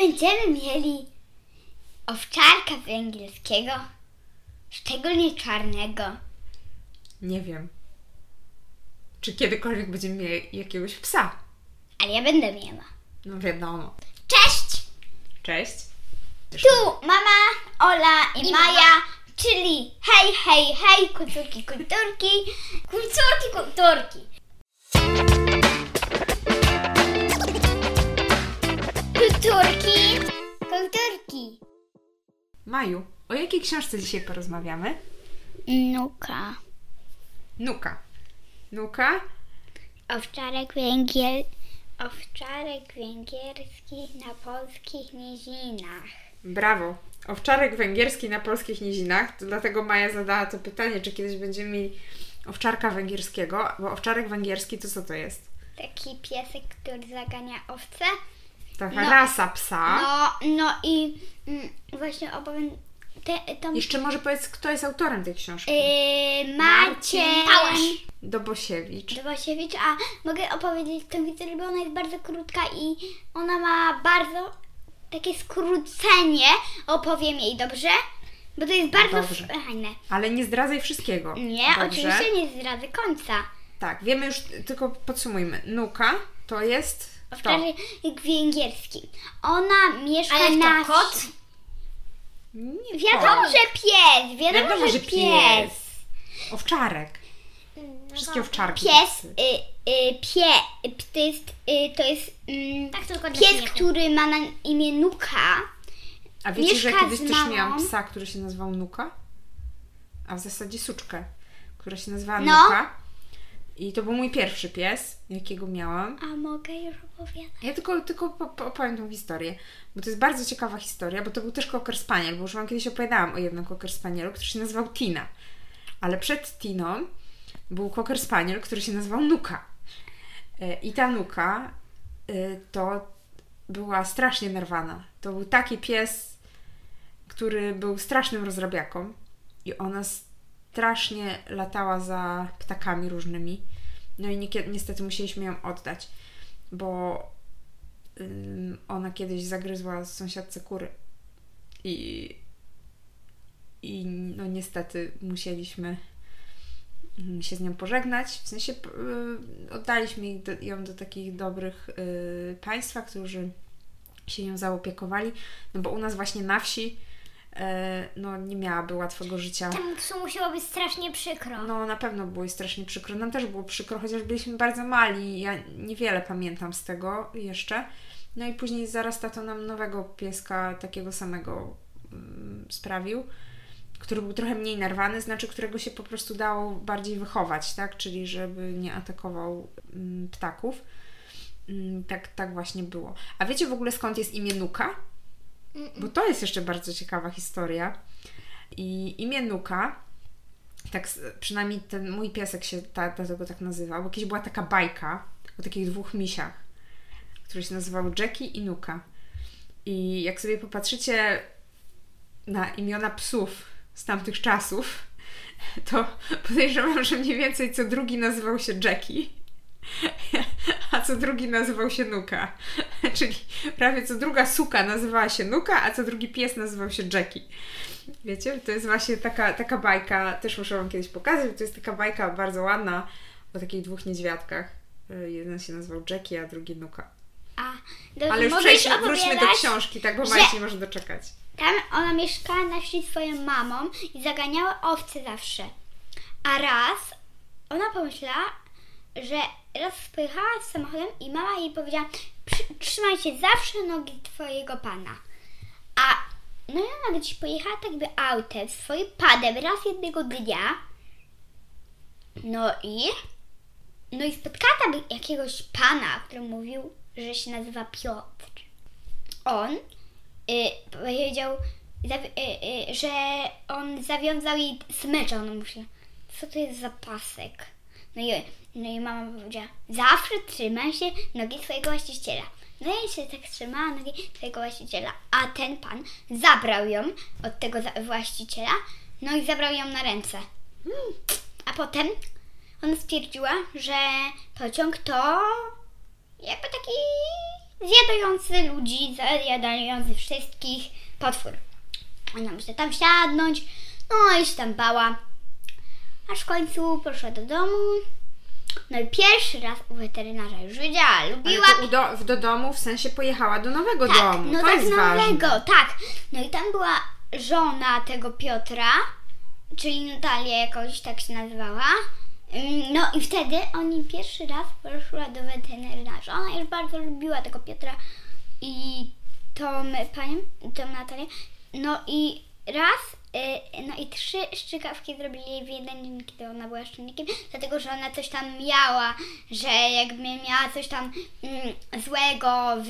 będziemy mieli owczarka węgierskiego, szczególnie czarnego. Nie wiem. Czy kiedykolwiek będziemy mieli jakiegoś psa? Ale ja będę miała. No wiadomo. Cześć! Cześć. Tu mama, Ola i, Maja, czyli hej, hej, hej, kulturki, kulturki, kulturki, kulturki. Kulturki, kulturki. Maju, o jakiej książce dzisiaj porozmawiamy? Nuka. Nuka. Nuka? Owczarek węgiel... Owczarek węgierski na polskich nizinach. Brawo. Owczarek węgierski na polskich nizinach. To dlatego Maja zadała to pytanie, czy kiedyś będziemy mieli owczarka węgierskiego, bo owczarek węgierski to co to jest? Taki piesek, który zagania owce. Taka No. rasa psa. No, no i mm, właśnie opowiem te, tą... Jeszcze może powiedz, kto jest autorem tej książki? Yy, Maciej Dobosiewicz. Dwosiewicz, a mogę opowiedzieć tę historię, bo ona jest bardzo krótka i ona ma bardzo takie skrócenie. Opowiem jej, dobrze? Bo to jest bardzo Dobrze. fajne. Ale nie zdradzaj wszystkiego. Nie, Dobrze? oczywiście nie zdradzę końca. Tak, wiemy już, tylko podsumujmy. Nuka to jest kto? Owczarek węgierski. Ona mieszka Ale kto, na kot? wsi. Nie Wiadomo, kot. że pies. Wiadomo, Wiadomo, że, że pies. Owczarek. Wszystkie owczarki. Pies, y, y, pie, y, to jest, y, to jest mm, Tak tylko dla pies, śmiechu. który ma na imię Nuka. A wiecie, że mieszka kiedyś z też mamą. miałam psa, który się nazywał Nuka? A w zasadzie suczkę, która się nazywała No. Nuka. I to był mój pierwszy pies, jakiego miałam. A mogę już opowiadać? Ja tylko, tylko po- po- opowiem tą historię, bo to jest bardzo ciekawa historia, bo to był też Cocker Spaniel, bo już Wam kiedyś opowiadałam o jednym Cocker Spanielu, który się nazywał Tina. Ale przed Tiną był Cocker Spaniel, który się nazywał Nuka. E, I ta Nuka e, to była strasznie nerwana. To był taki pies, który był strasznym rozrabiaką i ona strasznie latała za ptakami różnymi. No i niestety musieliśmy ją oddać, bo ona kiedyś zagryzła sąsiadce kury. I, i no niestety musieliśmy mm, się z nią pożegnać. W sensie y, oddaliśmy ją do takich dobrych y, państwa, którzy się nią zaopiekowali, no bo u nas właśnie na wsi no nie miałaby łatwego życia. Temu psu musiało być strasznie przykro. No na pewno było jej strasznie przykro. Nam też było przykro, chociaż byliśmy bardzo mali. Ja niewiele pamiętam z tego jeszcze. No i później zaraz tato nam nowego pieska, takiego samego mm, sprawił, który był trochę mniej narwany, znaczy którego się po prostu dało bardziej wychować, tak? Czyli żeby nie atakował mm, ptaków. Mm, tak, tak właśnie było. A wiecie w ogóle skąd jest imię Nuka? Bo to jest jeszcze bardzo ciekawa historia. I imię Nuka tak przynajmniej ten mój piesek się ta, dlatego tak nazywał, bo kiedyś była taka bajka o takich dwóch misiach, które się nazywały Jackie i Nuka. I jak sobie popatrzycie na imiona psów z tamtych czasów, to podejrzewam, że mniej więcej co drugi nazywał się Jackie, a co drugi nazywał się Nuka. Czyli prawie co druga suka nazywała się Nuka, a co drugi pies nazywał się Jackie. Wiecie, to jest właśnie taka, taka bajka, też muszę Wam kiedyś pokazać, to jest taka bajka bardzo ładna o takich dwóch niedźwiadkach. Y, Jeden się nazywał Jackie, a drugi Nuka. A, dobrze, Ale już przejdźmy, wróćmy do książki, tak, bo że- Maja nie może doczekać. Tam ona mieszkała na wsi swoją mamą i zaganiała owce zawsze. A raz ona pomyślała, że raz pojechała z samochodem i mama jej powiedziała "Przy- trzymaj się zawsze nogi twojego pana. A no i ona gdzieś pojechała tak by autem, swoim padem raz jednego dnia. No i no i spotkała tam jakiegoś pana, który mówił, że się nazywa Piotr. On y, powiedział, y, y, że on zawiązał jej smycz, ona myśli, co to jest za pasek? No i, no i mama powiedziała, zawsze trzymaj się nogi swojego właściciela. No i się tak trzymała nogi swojego właściciela, a ten pan zabrał ją od tego właściciela, no i zabrał ją na ręce. A potem ona stwierdziła, że pociąg to jakby taki zjadający ludzi, zjadający wszystkich potwór. Ona musi tam siadnąć, no i się tam bała. Aż w końcu poszła do domu. No i pierwszy raz u weterynarza już wiedziała, Ale lubiła to u do, do domu w sensie pojechała do nowego tak, domu. no to tak nowego, tak. No i tam była żona tego Piotra, czyli Natalia jakoś tak się nazywała. Ym, No i wtedy oni pierwszy raz poszła do weterynarza. Ona już bardzo lubiła tego Piotra i tą panią, tą Natalię. No i raz, no i trzy szczykawki zrobili w jeden dzień, kiedy ona była szczennikiem, dlatego że ona coś tam miała, że jakby miała coś tam mm, złego w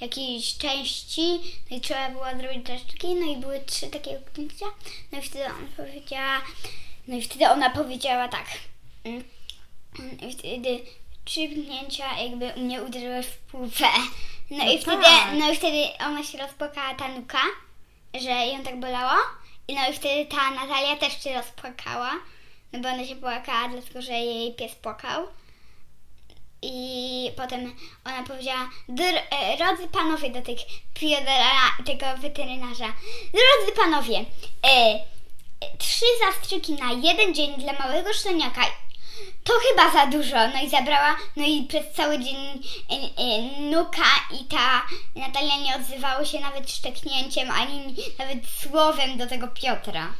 jakiejś części, no i trzeba było zrobić dreszczyki, no i były trzy takie uknięcia, no i wtedy ona powiedziała, no i wtedy ona powiedziała tak, mm, i wtedy trzy pchnięcia jakby mnie uderzyły w pupę. No, i No wtedy, tak. no i wtedy ona się rozpłakała, ta nuka, że ją tak bolało. No i wtedy ta Natalia też się rozpłakała, no bo ona się płakała, dlatego że jej pies płakał. I potem ona powiedziała, "Dr- e, drodzy panowie do tych tego weterynarza, drodzy panowie, e, e, trzy zastrzyki na jeden dzień dla małego szczeniaka to chyba za dużo. No i zabrała, no i przez cały dzień e, e, Nuka i ta Natalia nie odzywały się nawet szczeknięciem, ani nawet słowem do tego Piotra.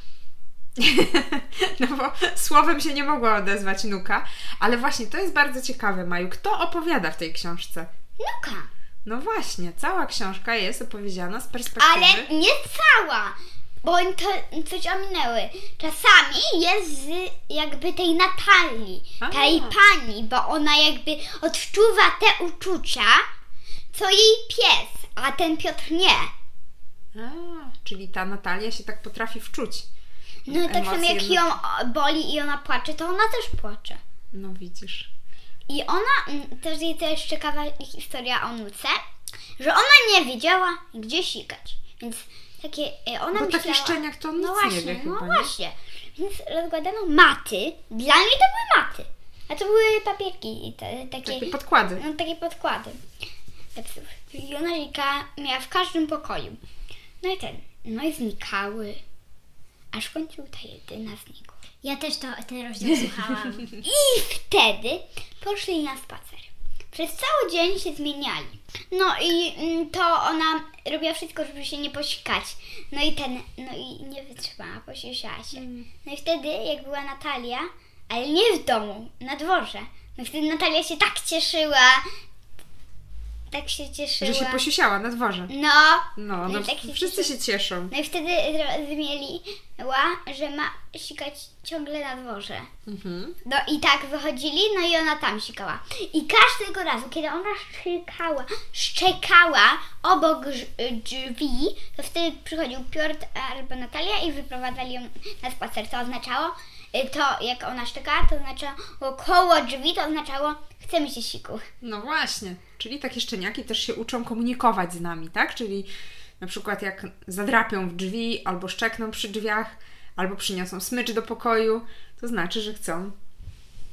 No bo słowem się nie mogła odezwać Nuka. Ale właśnie, to jest bardzo ciekawe, Maju. Kto opowiada w tej książce? Nuka. No właśnie, cała książka jest opowiedziana z perspektywy... Ale nie cała, bo oni to coś ominęły. Czasami jest z jakby tej Natalii, A. tej pani, bo ona jakby odczuwa te uczucia, co jej pies, a ten Piotr nie. A, czyli ta Natalia się tak potrafi wczuć. No tak samo jak ją o, boli i ona płacze, to ona też płacze. No widzisz. I ona, mm, też jest też ciekawa historia o Nuce, że ona nie wiedziała, gdzie sikać. Więc takie, e, ona Bo myślała... taki szczeniak to nic no właśnie, nie wie no chyba, nie? właśnie. Więc rozkładano maty. Dla mnie to były maty. A to były papierki i te, takie, Takie podkłady. no, takie podkłady. psów. I ona Lika miała w każdym pokoju. No i ten, no i znikały. Aż w końcu ta jedyna znikła. Ja też to, ten rozdział słuchałam. I wtedy poszli na spacer. Przez cały dzień się zmieniali. No i mm, to ona robiła wszystko, żeby się nie posikać. No i ten, no i nie wytrzymała, posiusiała się. No i wtedy, jak była Natalia, ale nie w domu, na dworze. No wtedy Natalia się tak cieszyła. Tak się cieszyła. Że się posiusiała na dworze. No. No, no tak się wszyscy cieszyła. się cieszą. No i wtedy zrozumieliła, że ma sikać ciągle na dworze. Mhm. No i tak wychodzili, no i ona tam sikała. I każdego razu, kiedy ona szczekała, szczekała obok drz- drzwi, to wtedy przychodził Piotr albo Natalia i wyprowadzali ją na spacer. To oznaczało, to jak ona szczekała, to oznaczało koło drzwi, to oznaczało chcemy się siku. No właśnie. Czyli takie szczeniaki też się uczą komunikować z nami, tak? Czyli na przykład jak zadrapią w drzwi, albo szczekną przy drzwiach, albo przyniosą smycz do pokoju, to znaczy, że chcą,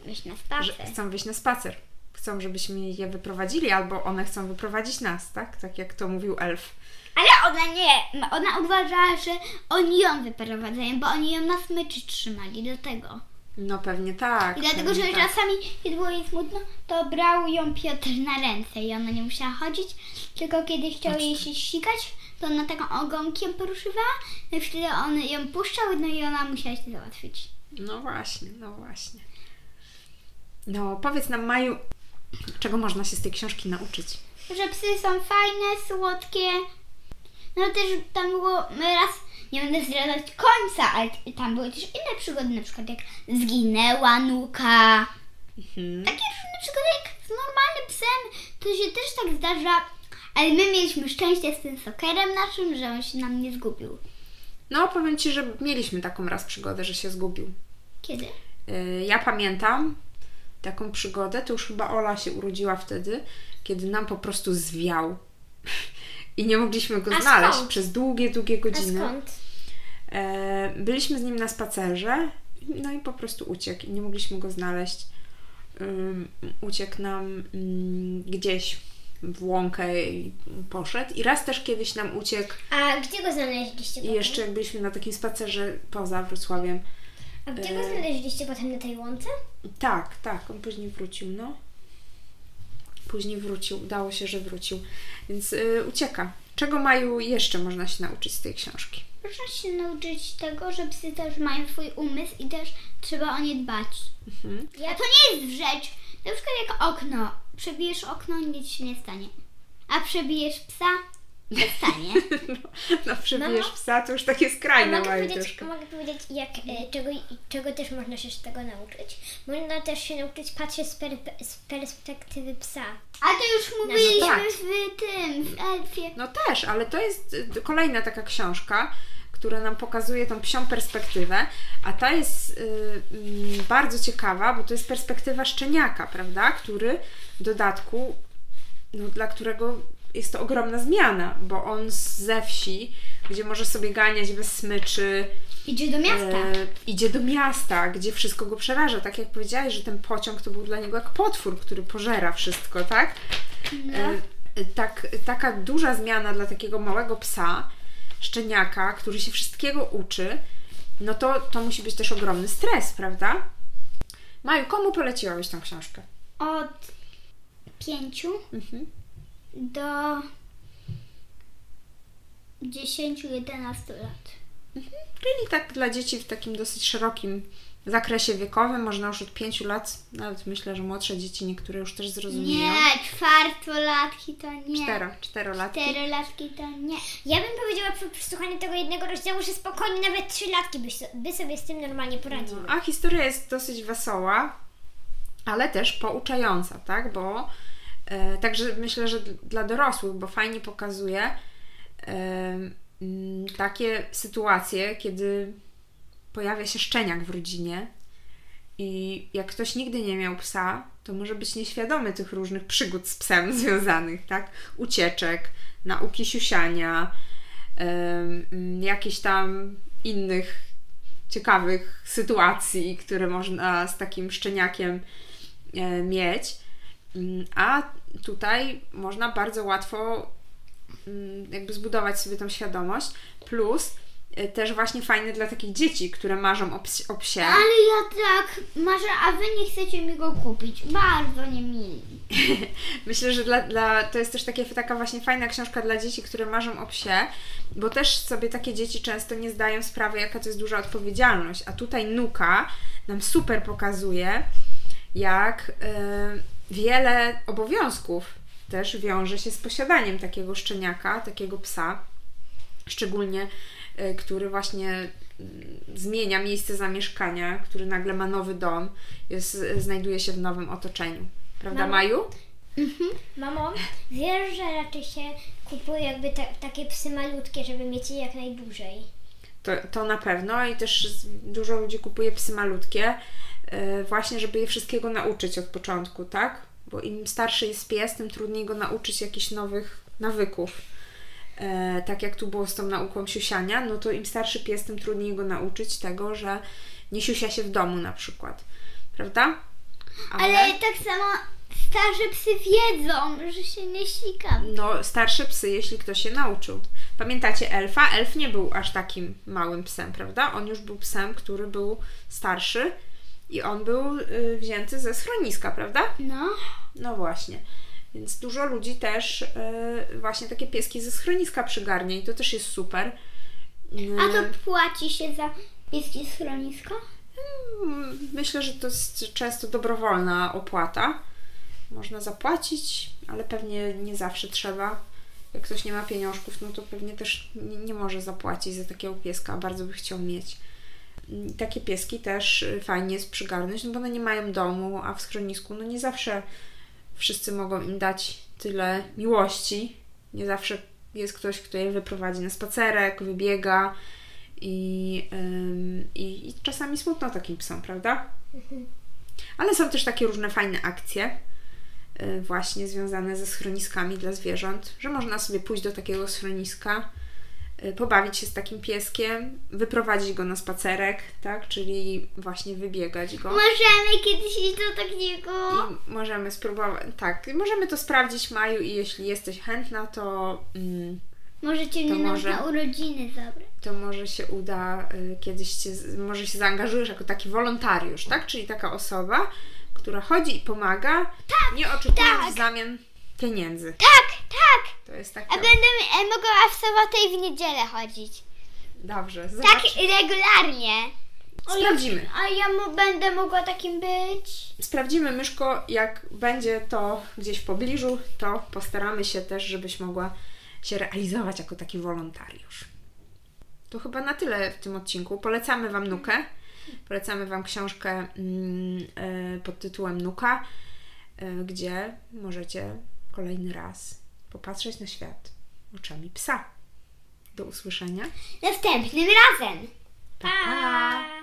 Wyjść na że spacer. chcą wyjść na spacer. Chcą, żebyśmy je wyprowadzili, albo one chcą wyprowadzić nas, tak? Tak jak to mówił elf. Ale ona nie, ona uważała, że oni ją wyprowadzają, bo oni ją na smyczy trzymali do tego. No pewnie tak. I dlatego, że tak. czasami, kiedy było jej smutno, to brał ją Piotr na ręce i ona nie musiała chodzić, tylko kiedy chciał jej się sikać, to ona taką ogonkiem poruszywała, no i wtedy on ją puszczał, no i ona musiała się załatwić. No właśnie, no właśnie. No, powiedz nam, Maju, czego można się z tej książki nauczyć? Że psy są fajne, słodkie, no też tam było raz, nie będę zdradzać końca, ale tam były też inne przygody, na przykład jak zginęła nuka, Mhm. Takie różne przygody jak z normalnym psem, to się też tak zdarza. Ale my mieliśmy szczęście z tym sokerem naszym, że on się nam nie zgubił. No, powiem Ci, że mieliśmy taką raz przygodę, że się zgubił. Kiedy? Yy, Ja pamiętam taką przygodę, to już chyba Ola się urodziła wtedy, kiedy nam po prostu zwiał. I nie mogliśmy go A znaleźć skąd? przez długie, długie A godziny. skąd? E, byliśmy z nim na spacerze, no i po prostu uciekł i nie mogliśmy go znaleźć. Uciekł nam mm, gdzieś w łąkę i poszedł. I raz też kiedyś nam uciekł A gdzie go znaleźliście i jeszcze jak byliśmy na takim spacerze poza Wrocławiem. A gdzie go e, znaleźliście potem na tej łące? Tak, tak, on później wrócił, no. Później wrócił, udało się, że wrócił. Więc y, ucieka. Czego Maju jeszcze można się nauczyć z tej książki? Można się nauczyć tego, że psy też mają swój umysł i też trzeba o nie dbać. Mhm. A to nie jest rzecz. Na przykład jak okno. Przebijesz okno, nic się nie stanie. A przebijesz psa, nie stanie. No, przebijesz Mamo? psa, to już takie skrajne mogę powiedzieć, troszkę. mogę powiedzieć jak, e, czego, czego też można się z tego nauczyć? Można też się nauczyć patrzeć z, per, z perspektywy psa. A to już mówiliśmy tak. w tym, w Elfie. No też, ale to jest kolejna taka książka, która nam pokazuje tą psią perspektywę, a ta jest y, mm, bardzo ciekawa, bo to jest perspektywa szczeniaka, prawda? Który w dodatku, no, dla którego jest to ogromna zmiana, bo on ze wsi, gdzie może sobie ganiać bez smyczy, Idzie do miasta. E, idzie do miasta, gdzie wszystko go przeraża. Tak jak powiedziałeś, że ten pociąg to był dla niego jak potwór, który pożera wszystko, tak? No. E, tak taka duża zmiana dla takiego małego psa, szczeniaka, który się wszystkiego uczy, no to, to musi być też ogromny stres, prawda? Maju, komu poleciłabyś tą książkę? Od pięciu Mhm. Do 10-11 lat. Czyli tak dla dzieci w takim dosyć szerokim zakresie wiekowym, można już od pięciu lat, nawet myślę, że młodsze dzieci niektóre już też zrozumieją. Nie, czwartolatki to nie. Cztero, czterolatki. Czterolatki to nie. Ja bym powiedziała przy przesłuchaniu tego jednego rozdziału, że spokojnie nawet trzylatki by, by sobie z tym normalnie poradziły. A historia jest dosyć wesoła, ale też pouczająca, tak? Bo także myślę, że dla dorosłych, bo fajnie pokazuje e, mm, takie sytuacje, kiedy pojawia się szczeniak w rodzinie i jak ktoś nigdy nie miał psa, to może być nieświadomy tych różnych przygód z psem związanych, tak? Ucieczek, nauki siusiania, em, mm, jakichś tam innych ciekawych sytuacji, które można z takim szczeniakiem e, mieć. Mm, A tutaj można bardzo łatwo mm, jakby zbudować sobie tą świadomość. Plus e, też właśnie fajny dla takich dzieci, które marzą o, ps- o psie. Ale ja tak marzę, a wy nie chcecie mi go kupić. Bardzo nie mili. Myślę, że dla, dla, to jest też takie, taka właśnie fajna książka dla dzieci, które marzą o psie, bo też sobie takie dzieci często nie zdają sprawy, jaka to jest duża odpowiedzialność. A tutaj Nuka nam super pokazuje, jak e, wiele obowiązków też wiąże się z posiadaniem takiego szczeniaka, takiego psa, szczególnie e, który właśnie mm, zmienia miejsce zamieszkania, który nagle ma nowy dom, jest, znajduje się w nowym otoczeniu. Prawda, Mamo? Maju? Mamo, wiesz, że raczej się kupuje jakby ta, takie psy malutkie, żeby mieć je jak najdłużej. To, to na pewno i też dużo ludzi kupuje psy malutkie, właśnie żeby je wszystkiego nauczyć od początku, tak? Bo im starszy jest pies, tym trudniej go nauczyć jakichś nowych nawyków. E, tak jak tu było z tą nauką siusiania, no to im starszy pies, tym trudniej go nauczyć tego, że nie siusia się w domu na przykład. Prawda? Ale tak samo starsze psy wiedzą, że się nie sikam. No, starsze psy, jeśli ktoś się nauczył. Pamiętacie elfa? Elf nie był aż takim małym psem, prawda? On już był psem, który był starszy i on był y, wzięty ze schroniska, prawda? No. No właśnie. Więc dużo ludzi też y, właśnie takie pieski ze schroniska przygarnia i to też jest super. Y, A to płaci się za pieski schronisko? Mm, Myślę, że to jest często dobrowolna opłata. Można zapłacić, ale pewnie nie zawsze trzeba. Jak ktoś nie ma pieniążków, no to pewnie też nie, nie może zapłacić za takiego pieska, bardzo by chciał mieć. Takie pieski też y, fajnie jest przygarnąć, no bo one nie mają domu, a w schronisku no nie zawsze wszyscy mogą im dać tyle miłości. Nie zawsze jest ktoś, kto je wyprowadzi na spacerek, wybiega i, i, i czasami smutno takim psom, prawda? Ale są też takie różne fajne akcje, y, właśnie związane ze schroniskami dla zwierząt, że można sobie pójść do takiego schroniska pobawić się z takim pieskiem, wyprowadzić go na spacerek, tak? Czyli właśnie wybiegać go. Możemy kiedyś iść do takiego. I możemy spróbować, tak, możemy to sprawdzić Maju i jeśli jesteś chętna, to, mm, Możecie mnie może- na urodziny zabrać. to może się uda, y, kiedyś cię, z- może się zaangażujesz jako taki wolontariusz, tak? Czyli taka osoba, która chodzi i pomaga, nie oczekując tak. w zamian pieniędzy. Tak, tak. To jest tak. A będę e, mogła w sobotę i w niedzielę chodzić. Dobrze, Tak zobacz. regularnie. Sprawdzimy. A ja mu będę mogła takim być. Sprawdzimy, Myszko, jak będzie to gdzieś w pobliżu, to postaramy się też, żebyś mogła się realizować jako taki wolontariusz. To chyba na tyle w tym odcinku. Polecamy Wam Nukę. Polecamy Wam książkę mm, e, pod tytułem Nuka, e, gdzie możecie kolejny raz popatrzeć na świat oczami psa. Do usłyszenia. Następnym razem. Pa, pa.